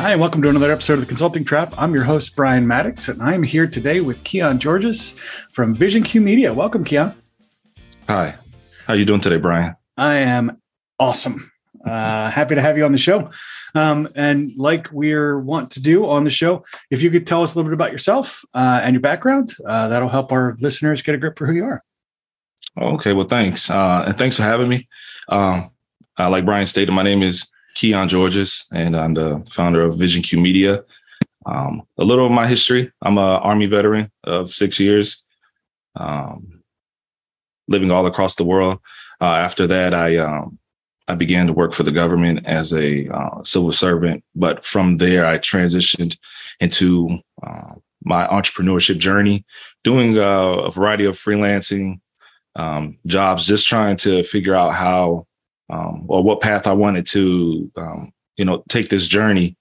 Hi, and welcome to another episode of the Consulting Trap. I'm your host, Brian Mattocks, and I'm here today with Keon Georges from Vision Cue Media. Welcome, Keon. Hi. How you doing today, Brian? I am awesome. Uh, happy to have you on the show. Um, and like we're want to do on the show, if you could tell us a little bit about yourself uh, and your background, uh, that'll help our listeners get a grip for who you are. Okay, well, thanks. Uh, and thanks for having me. Um, uh, like Brian stated, my name is Keon Georges, and I'm the founder of Vision Cue Media. Um, a little of my history I'm a Army veteran of six years, um, living all across the world. Uh, after that, I um, I began to work for the government as a uh, civil servant. But from there, I transitioned into uh, my entrepreneurship journey, doing uh, a variety of freelancing um, jobs, just trying to figure out how um, or what path I wanted to, um, you know, take this journey.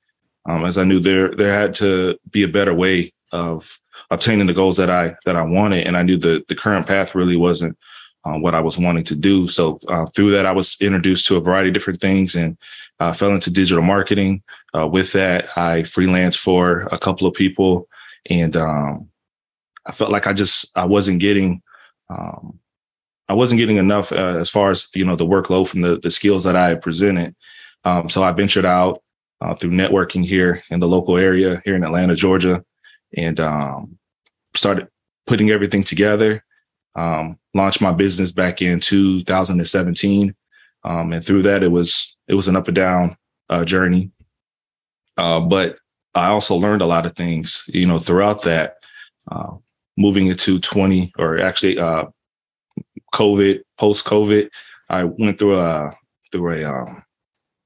Um, as I knew there there had to be a better way of obtaining the goals that I that I wanted, and I knew the the current path really wasn't uh, what I was wanting to do. So uh, through that, I was introduced to a variety of different things and uh, fell into digital marketing. Uh, with that, I freelanced for a couple of people, and um, I felt like I just I wasn't getting um, I wasn't getting enough uh, as far as you know the workload from the the skills that I presented. Um, so I ventured out uh, through networking here in the local area here in Atlanta, Georgia, and um, started putting everything together. Um, launched my business back in 2017, um, and through that it was it was an up and down uh, journey. Uh, but I also learned a lot of things, you know, throughout that. Uh, moving into 20 or actually uh, COVID, post COVID, I went through a through a um,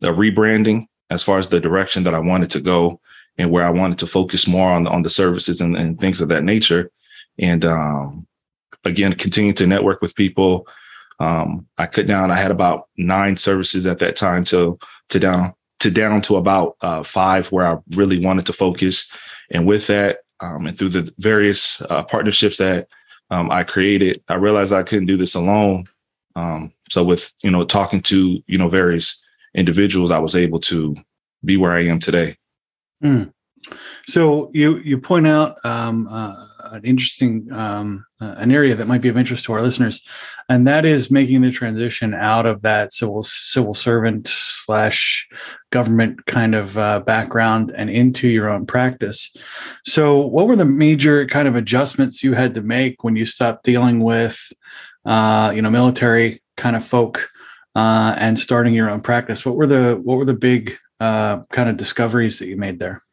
a rebranding as far as the direction that I wanted to go and where I wanted to focus more on on the services and, and things of that nature. And um, again, continue to network with people. Um, I cut down. I had about nine services at that time to to down to down to about uh, five where I really wanted to focus. And with that, um, and through the various uh, partnerships that um, I created, I realized I couldn't do this alone. Um, so with you know talking to you know various individuals, I was able to be where I am today. Mm. So you you point out um, uh, an interesting um, uh, an area that might be of interest to our listeners, and that is making the transition out of that civil civil servant slash government kind of uh, background and into your own practice. So, what were the major kind of adjustments you had to make when you stopped dealing with, uh, you know, military kind of folk uh, and starting your own practice? What were the what were the big uh, kind of discoveries that you made there?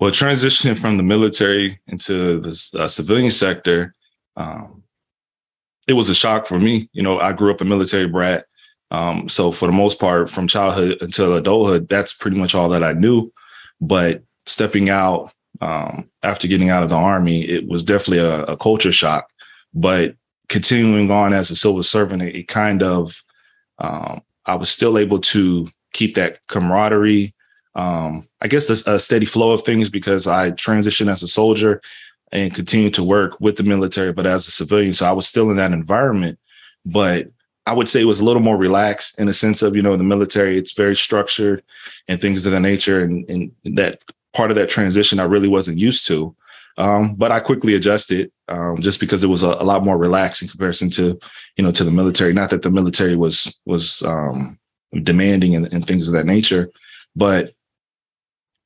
Well, transitioning from the military into the uh, civilian sector, um, it was a shock for me. You know, I grew up a military brat. Um, so for the most part, from childhood until adulthood, that's pretty much all that I knew. But stepping out um, after getting out of the army, it was definitely a, a culture shock. But continuing on as a civil servant, it, it kind of um, I was still able to keep that camaraderie um, I guess a, a steady flow of things because I transitioned as a soldier and continued to work with the military, but as a civilian. So I was still in that environment, but I would say it was a little more relaxed in the sense of, you know, the military, it's very structured and things of that nature. And, and that part of that transition I really wasn't used to. Um, but I quickly adjusted um, just because it was a, a, lot more relaxed in comparison to, you know, to the military. Not that the military was was um, demanding and, and things of that nature, but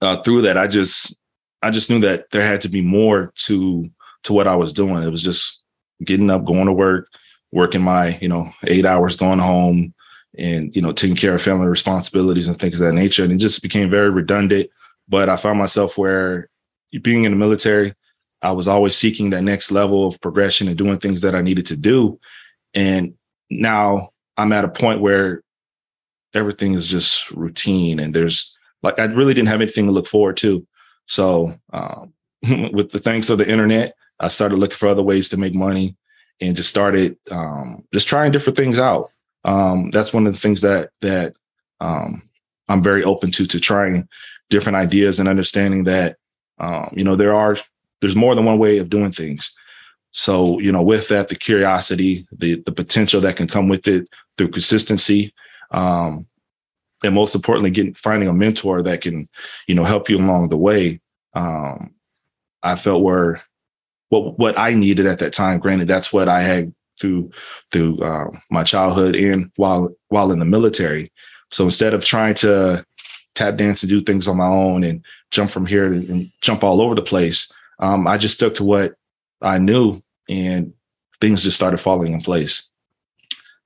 uh, through that, I just I just knew that there had to be more to to what I was doing. It was just getting up, going to work, working my you know eight hours, going home, and you know taking care of family responsibilities and things of that nature. And it just became very redundant. But I found myself where being in the military, I was always seeking that next level of progression and doing things that I needed to do. And now I'm at a point where everything is just routine and there's like I really didn't have anything to look forward to. So um, with the thanks of the internet, I started looking for other ways to make money and just started um, just trying different things out. Um, that's one of the things that that um, I'm very open to to trying different ideas and understanding that um, you know there are there's more than one way of doing things. So you know with that the curiosity, the the potential that can come with it through consistency, um, and most importantly, getting finding a mentor that can, you know, help you along the way. Um, I felt were what what I needed at that time. Granted, that's what I had through through uh, my childhood and while while in the military. So instead of trying to tap dance and do things on my own and jump from here and jump all over the place, um, I just stuck to what I knew, and things just started falling in place.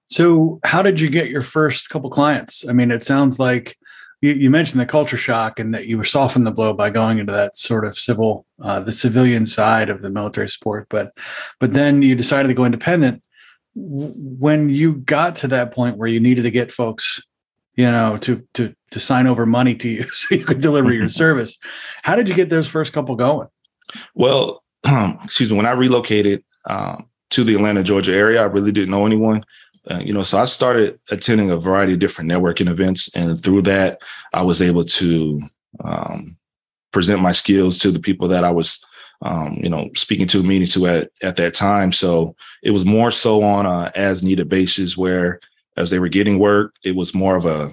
So, how did you get your first couple clients? I mean, it sounds like you, you, mentioned the culture shock and that you were softened the blow by going into that sort of civil, uh, the civilian side of the military sport. But, but then you decided to go independent. When you got to that point where you needed to get folks, you know, to to to sign over money to you so you could deliver your service, how did you get those first couple going? Well, um, excuse me. When I relocated um, to the Atlanta, Georgia area, I really didn't know anyone. Uh, you know, so I started attending a variety of different networking events, and through that, I was able to um, present my skills to the people that I was, um, you know, speaking to, meeting to at at that time. So it was more so on a as needed basis, where as they were getting work, it was more of a,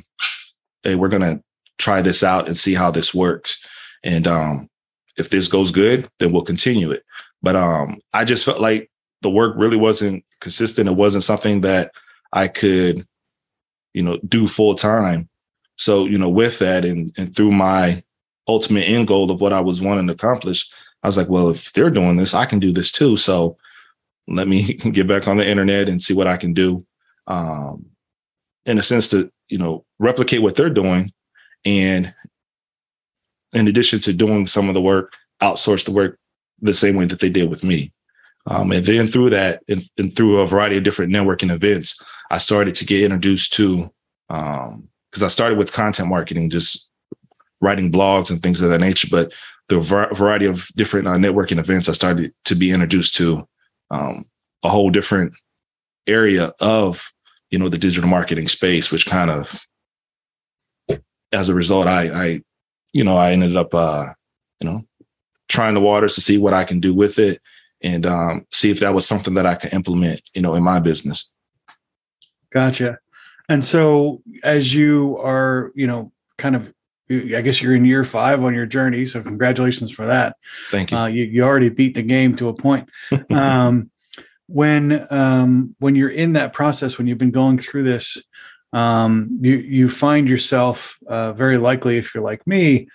hey, we're gonna try this out and see how this works, and um, if this goes good, then we'll continue it. But um, I just felt like the work really wasn't consistent. It wasn't something that I could, you know, do full time. So, you know, with that and and through my ultimate end goal of what I was wanting to accomplish, I was like, well, if they're doing this, I can do this too. So let me get back on the internet and see what I can do. Um, in a sense to, you know, replicate what they're doing. And in addition to doing some of the work, outsource the work the same way that they did with me. Um, and then through that, and, and, through a variety of different networking events, I started to get introduced to, because um, I started with content marketing, just writing blogs and things of that nature. But the variety of different uh, networking events, I started to be introduced to um, a whole different area of, you know, the digital marketing space, which kind of, as a result, I, I you know, I ended up, uh, you know, trying the waters to see what I can do with it and um, see if that was something that I could implement, you know, in my business. Gotcha. And so as you are, you know, kind of, I guess you're in year five on your journey. So congratulations for that. Thank you. Uh, you, you already beat the game to a point. um, when um, when you're in that process, when you've been going through this, um, you you find yourself uh, very likely, if you're like me,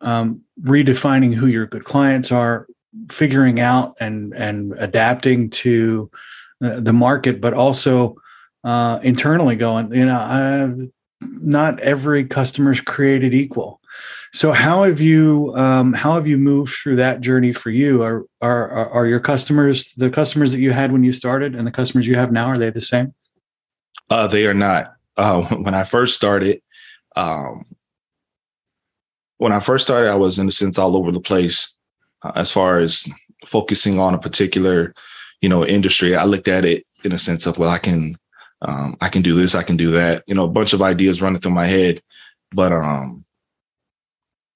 um, redefining who your good clients are, figuring out and and adapting to the market, but also uh, internally going, you know, I, not every customer is created equal. So how have you um, how have you moved through that journey for you? Are, are are your customers the customers that you had when you started and the customers you have now are they the same? Uh, they are not. Uh, when I first started, um, when I first started, I was in a sense all over the place uh, as far as focusing on a particular, you know, industry. I looked at it in a sense of, well, I can, um, I can do this, I can do that. You know, a bunch of ideas running through my head, but um,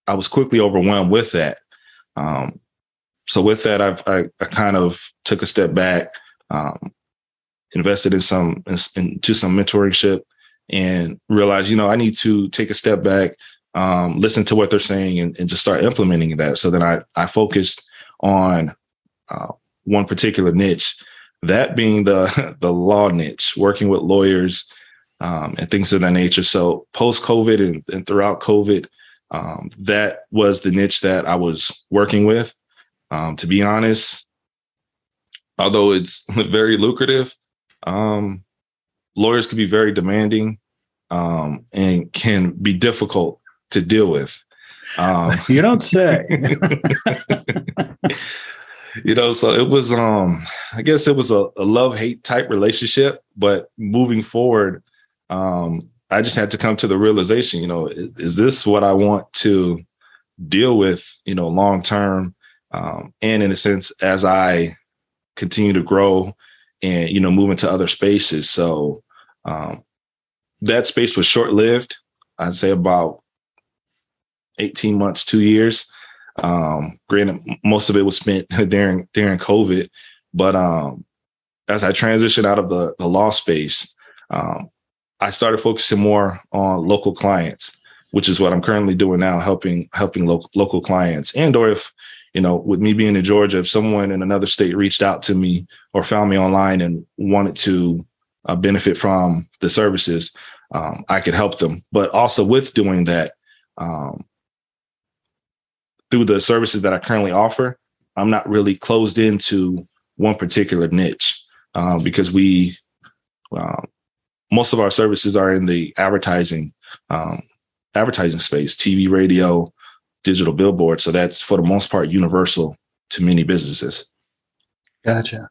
I was quickly overwhelmed with that. Um, so with that, I've, I, I kind of took a step back, um, invested in some into some mentorship, and realized, you know, I need to take a step back, um, listen to what they're saying and, and, just start implementing that. So then I, I focused on uh, one particular niche, that being the, the law niche, working with lawyers um, and things of that nature. So post COVID and, and, throughout COVID, um, that was the niche that I was working with. Um, to be honest, although it's very lucrative, um, lawyers can be very demanding um, and can be difficult to deal with. Um, you don't say. You know, so it was um I guess it was a, a love-hate type relationship, but moving forward, um, I just had to come to the realization, you know, is, is this what I want to deal with, you know, long term? Um, and in a sense, as I continue to grow and you know move into other spaces. So um, that space was short lived. I'd say about 18 months, two years. Um, granted, most of it was spent during during COVID, but um, as I transitioned out of the, the law space, um, I started focusing more on local clients, which is what I'm currently doing now, helping helping lo- local clients. And or if you know, with me being in Georgia, if someone in another state reached out to me or found me online and wanted to uh, benefit from the services, um, I could help them. But also with doing that, um, through the services that I currently offer, I'm not really closed into one particular niche uh, because we uh, most of our services are in the advertising um, advertising space, TV, radio, digital billboard. So that's for the most part universal to many businesses. Gotcha.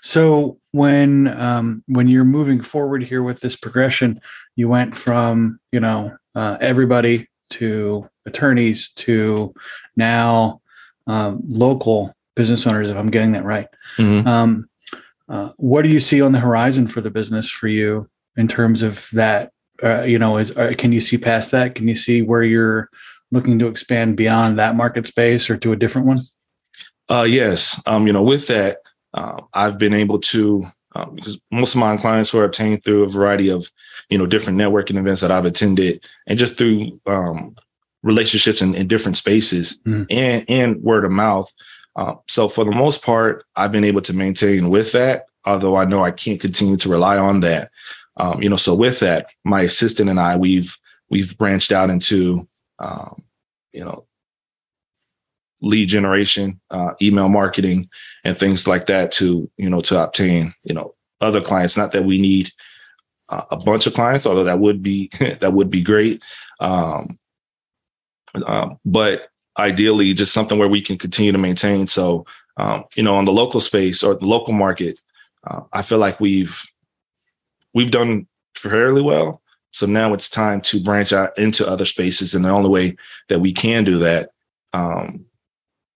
So when um, when you're moving forward here with this progression, you went from you know uh, everybody to attorneys to now um, local business owners. If I'm getting that right, mm-hmm. um, uh, what do you see on the horizon for the business for you in terms of that? Uh, you know, is uh, can you see past that? Can you see where you're looking to expand beyond that market space or to a different one? Uh, yes. Um, you know, with that, uh, I've been able to um, because most of my clients were obtained through a variety of you know different networking events that I've attended, and just through um, relationships in, in, different spaces mm. and and word of mouth. Uh, so for the most part, I've been able to maintain with that. Although I know I can't continue to rely on that, um, you know. So with that, my assistant and I we've we've branched out into um, you know lead generation, uh, email marketing, and things like that to you know to obtain you know other clients. Not that we need uh, a bunch of clients, although that would be that would be great. Um, uh, but ideally, just something where we can continue to maintain. So um, you know, on the local space or the local market, uh, I feel like we've we've done fairly well. So now it's time to branch out into other spaces, and the only way that we can do that um,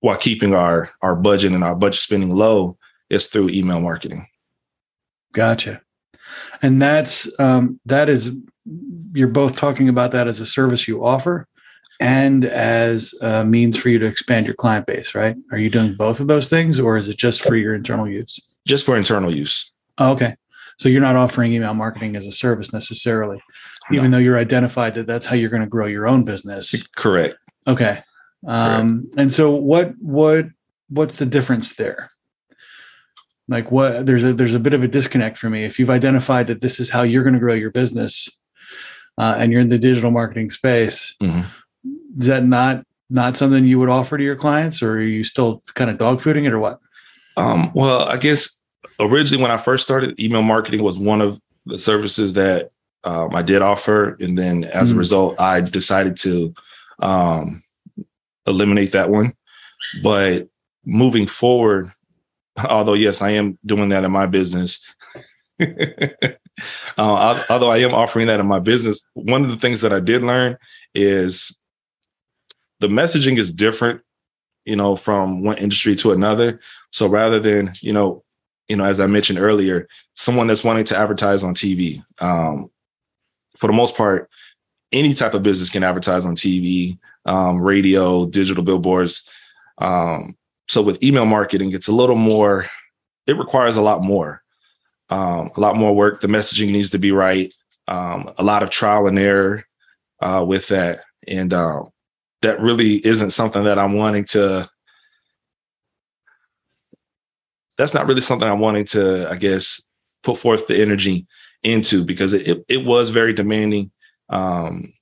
while keeping our our budget and our budget spending low is through email marketing. Gotcha. And that's um, that is you're both talking about that as a service you offer and as a means for you to expand your client base, right? Are you doing both of those things or is it just for your internal use? Just for internal use. Oh, okay. So you're not offering email marketing as a service necessarily, no. even though you're identified that that's how you're going to grow your own business. Correct. Okay. Um, and so what what what's the difference there? Like what there's a there's a bit of a disconnect for me. If you've identified that this is how you're going to grow your business, uh, and you're in the digital marketing space, mm-hmm. is that not not something you would offer to your clients, or are you still kind of dog fooding it, or what? Um, well, I guess originally when I first started, email marketing was one of the services that um, I did offer, and then as mm-hmm. a result, I decided to um, eliminate that one. But moving forward, although yes, I am doing that in my business. uh, although I am offering that in my business, one of the things that I did learn is the messaging is different, you know, from one industry to another. So rather than, you know, you know, as I mentioned earlier, someone that's wanting to advertise on TV, um, for the most part, any type of business can advertise on TV um, radio, digital billboards. Um, so with email marketing, it's a little more, it requires a lot more, um, a lot more work. The messaging needs to be right. Um, a lot of trial and error uh, with that. And uh, that really isn't something that I'm wanting to, that's not really something I'm wanting to, I guess, put forth the energy into because it, it, it was very demanding. Um,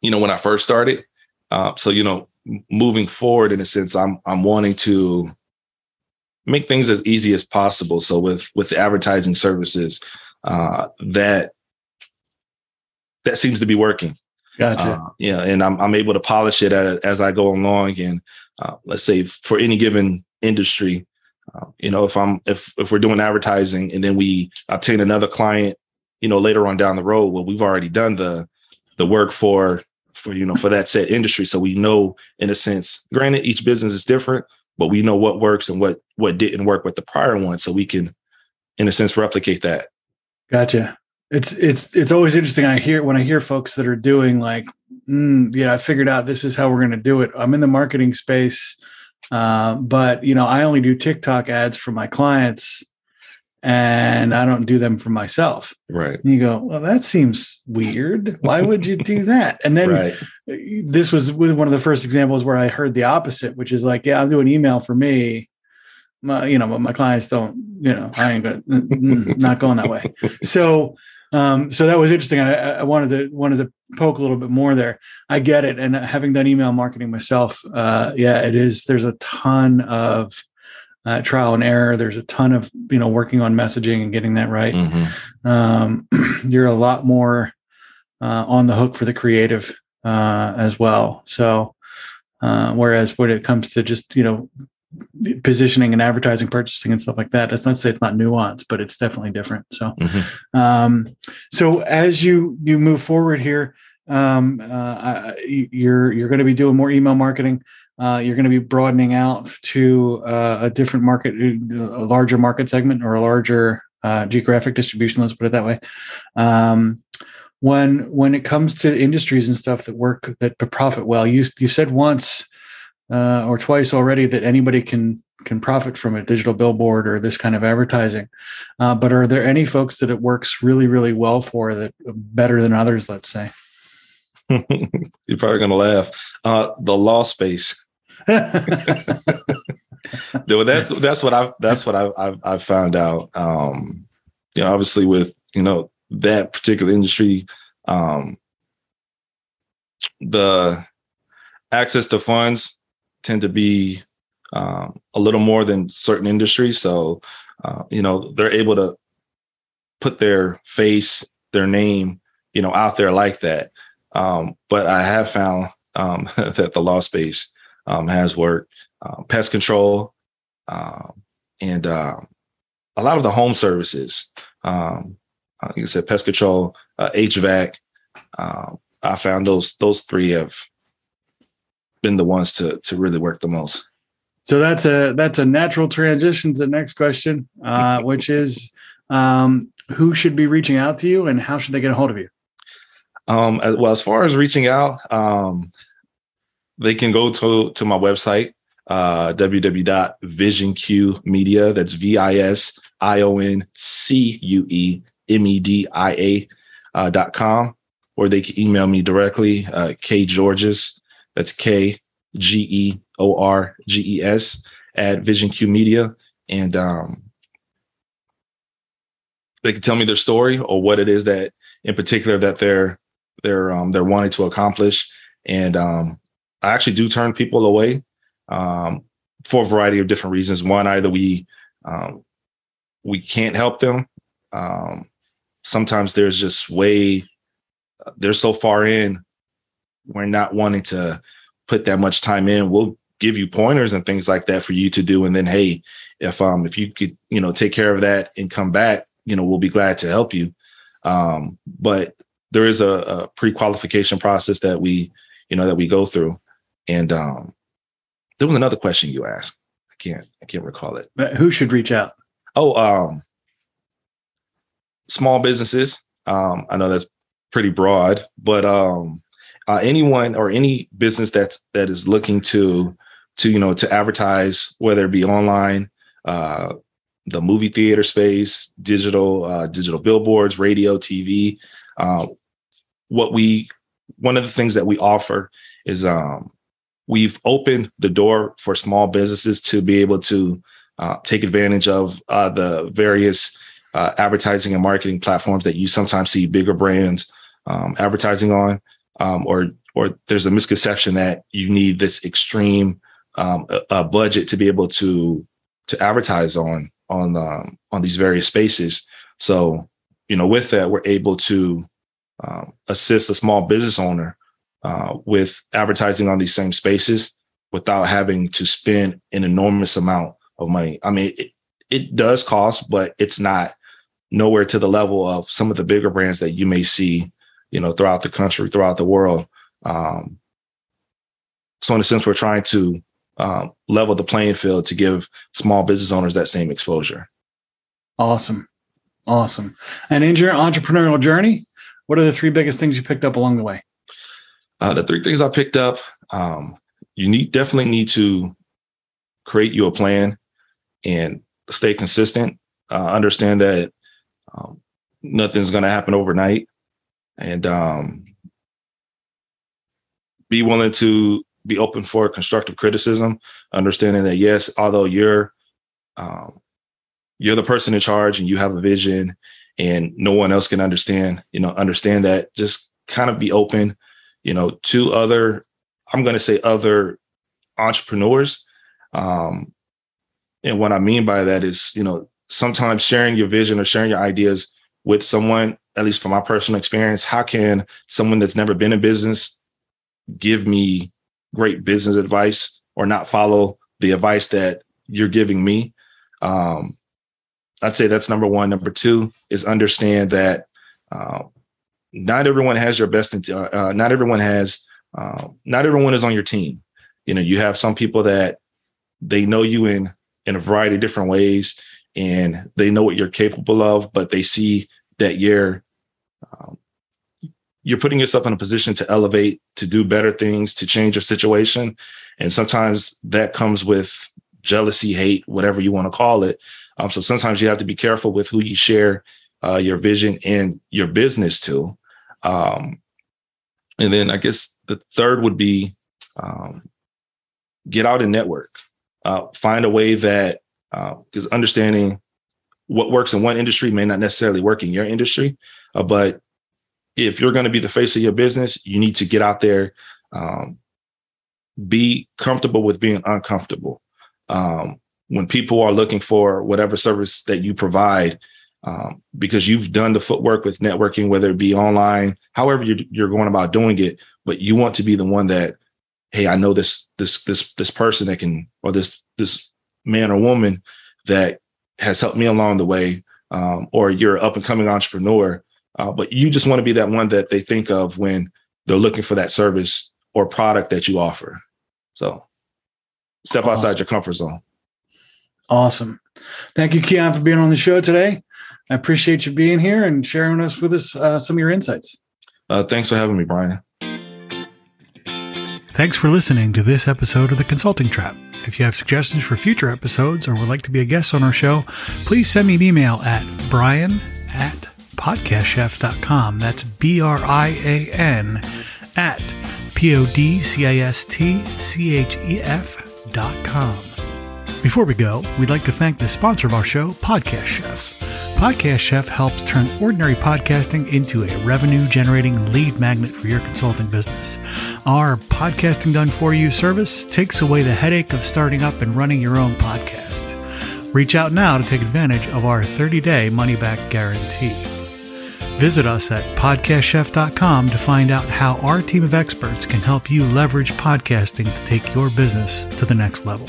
you know, when I first started, uh, so you know, moving forward in a sense, I'm I'm wanting to make things as easy as possible. So with with the advertising services, uh, that that seems to be working. Gotcha. Uh, yeah, and I'm I'm able to polish it as, as I go along. And uh, let's say for any given industry, uh, you know, if I'm if if we're doing advertising and then we obtain another client, you know, later on down the road, well, we've already done the the work for for you know for that set industry. So we know in a sense granted each business is different but we know what works and what what didn't work with the prior one. So we can in a sense replicate that. Gotcha. It's it's it's always interesting. I hear when i hear folks that are doing like mm, yeah i figured out this is how we're going to do it. I'm in the marketing space uh, but you know i only do tiktok ads for my clients and I don't do them for myself. Right. And you go, well, that seems weird. Why would you do that? And then Right. this was one of the first examples where I heard the opposite, which is like, yeah, I'll do an email for me. My, you know, but my clients don't, you know, I ain't gonna, not going that way. So, um, so that was interesting. I, I wanted to wanted to poke a little bit more there. I get it, and having done email marketing myself, uh, yeah, it is. There's a ton of uh, trial and error. There's a ton of you know working on messaging and getting that right. Mhm. Um, you're a lot more uh, on the hook for the creative uh, as well. So, uh, whereas when it comes to just you know positioning and advertising, purchasing and stuff like that, it's not to say it's not nuanced, but it's definitely different. So, Mhm. um, so as you you move forward here, um, uh, you're you're going to be doing more email marketing. Uh, you're going to be broadening out to uh, a different market, a larger market segment, or a larger uh, geographic distribution. Let's put it that way. Um, when when it comes to industries and stuff that work that profit well, you you said once uh, or twice already that anybody can can profit from a digital billboard or this kind of advertising. Uh, but are there any folks that it works really really well for that better than others? Let's say. You're probably gonna laugh. Uh, the law space. No, that's that's what I that's what I I've, I've found out. Um, you know, obviously with you know that particular industry, um, the access to funds tend to be um, a little more than certain industries. So, uh, you know, they're able to put their face, their name, you know, out there like that. Um, but I have found um, that the law space um, has worked. Uh, pest control, um, and um, a lot of the home services. Um, uh, like I said, pest control, uh, HVAC. Uh, I found those those three have been the ones to to really work the most. So that's a that's a natural transition to the next question, uh, which is um, who should be reaching out to you and how should they get a hold of you? Um, as, well, as far as reaching out, um, they can go to to my website, uh, www.visioncuemedia. That's V I S I O N C U E M E D I A uh, dot com, or they can email me directly, uh, K Georges. That's K G E O R G E S at Vision Cue Media, and um, they can tell me their story or what it is that in particular that they're they're um, they're wanting to accomplish. And um, I actually do turn people away um, for a variety of different reasons. One, either we um, we can't help them. Um, sometimes there's just way they're so far in. We're not wanting to put that much time in. We'll give you pointers and things like that for you to do. And then, hey, if um if you could you know take care of that and come back, you know we'll be glad to help you. Um, but there is a, a pre-qualification process that we you know that we go through and um there was another question you asked. I can't i can't recall it. But Who should reach out? oh um small businesses. Um i know that's pretty broad but um uh, anyone or any business that's that is looking to to you know to advertise whether it be online uh the movie theater space digital uh digital billboards radio tv uh, what we one of the things that we offer is um we've opened the door for small businesses to be able to uh, take advantage of uh, the various uh, advertising and marketing platforms that you sometimes see bigger brands um, advertising on, um, or or there's a misconception that you need this extreme um, a, a budget to be able to to advertise on on um, on these various spaces. So you know, with that, we're able to um, assist a small business owner uh, with advertising on these same spaces without having to spend an enormous amount of money. I mean, it, it does cost, but it's not nowhere to the level of some of the bigger brands that you may see, you know, throughout the country, throughout the world. Um, so, in a sense, we're trying to um, level the playing field to give small business owners that same exposure. Awesome. Awesome. And in your entrepreneurial journey, what are the three biggest things you picked up along the way? Uh, the three things I picked up, um, you need definitely need to create you a plan and stay consistent. uh, understand that um, nothing's going to happen overnight, and um, be willing to be open for constructive criticism, understanding that yes, although you're um, you're the person in charge and you have a vision and no one else can understand, you know, understand that just kind of be open, you know, to other, I'm going to say other entrepreneurs. Um, and what I mean by that is, you know, sometimes sharing your vision or sharing your ideas with someone, at least from my personal experience, how can someone that's never been in business give me great business advice or not follow the advice that you're giving me? Um, I'd say that's number one. Number two is understand that uh, not everyone has your best. Uh, uh, not everyone has. Uh, not everyone is on your team. You know, you have some people that they know you in in a variety of different ways, and they know what you're capable of, but they see that you're um, you're putting yourself in a position to elevate, to do better things, to change your situation, and sometimes that comes with jealousy, hate, whatever you want to call it. Um, so sometimes you have to be careful with who you share uh, your vision and your business to. Um, and then I guess the third would be um, get out and network. Uh, find a way that because uh, understanding what works in one industry may not necessarily work in your industry, uh, but if you're going to be the face of your business, you need to get out there, um, be comfortable with being uncomfortable. Um, when people are looking for whatever service that you provide, um, because you've done the footwork with networking, whether it be online, however you're, you're going about doing it, but you want to be the one that, hey, I know this this this this person that can, or this this man or woman that has helped me along the way, um, or you're an up and coming entrepreneur, uh, but you just want to be that one that they think of when they're looking for that service or product that you offer. So step awesome. outside your comfort zone. Awesome. Thank you, Keon, for being on the show today. I appreciate you being here and sharing us with us uh, some of your insights. Uh, thanks for having me, Brian. Thanks for listening to this episode of The Consulting Trap. If you have suggestions for future episodes or would like to be a guest on our show, please send me an email at brian at podcastchef.com. That's B R I A N at P O D C I S T C H E F dot com. Before we go, we'd like to thank the sponsor of our show, Podcast Chef. Podcast Chef helps turn ordinary podcasting into a revenue generating lead magnet for your consulting business. Our podcasting done for you service takes away the headache of starting up and running your own podcast. Reach out now to take advantage of our 30 day money back guarantee. Visit us at podcastchef.com to find out how our team of experts can help you leverage podcasting to take your business to the next level.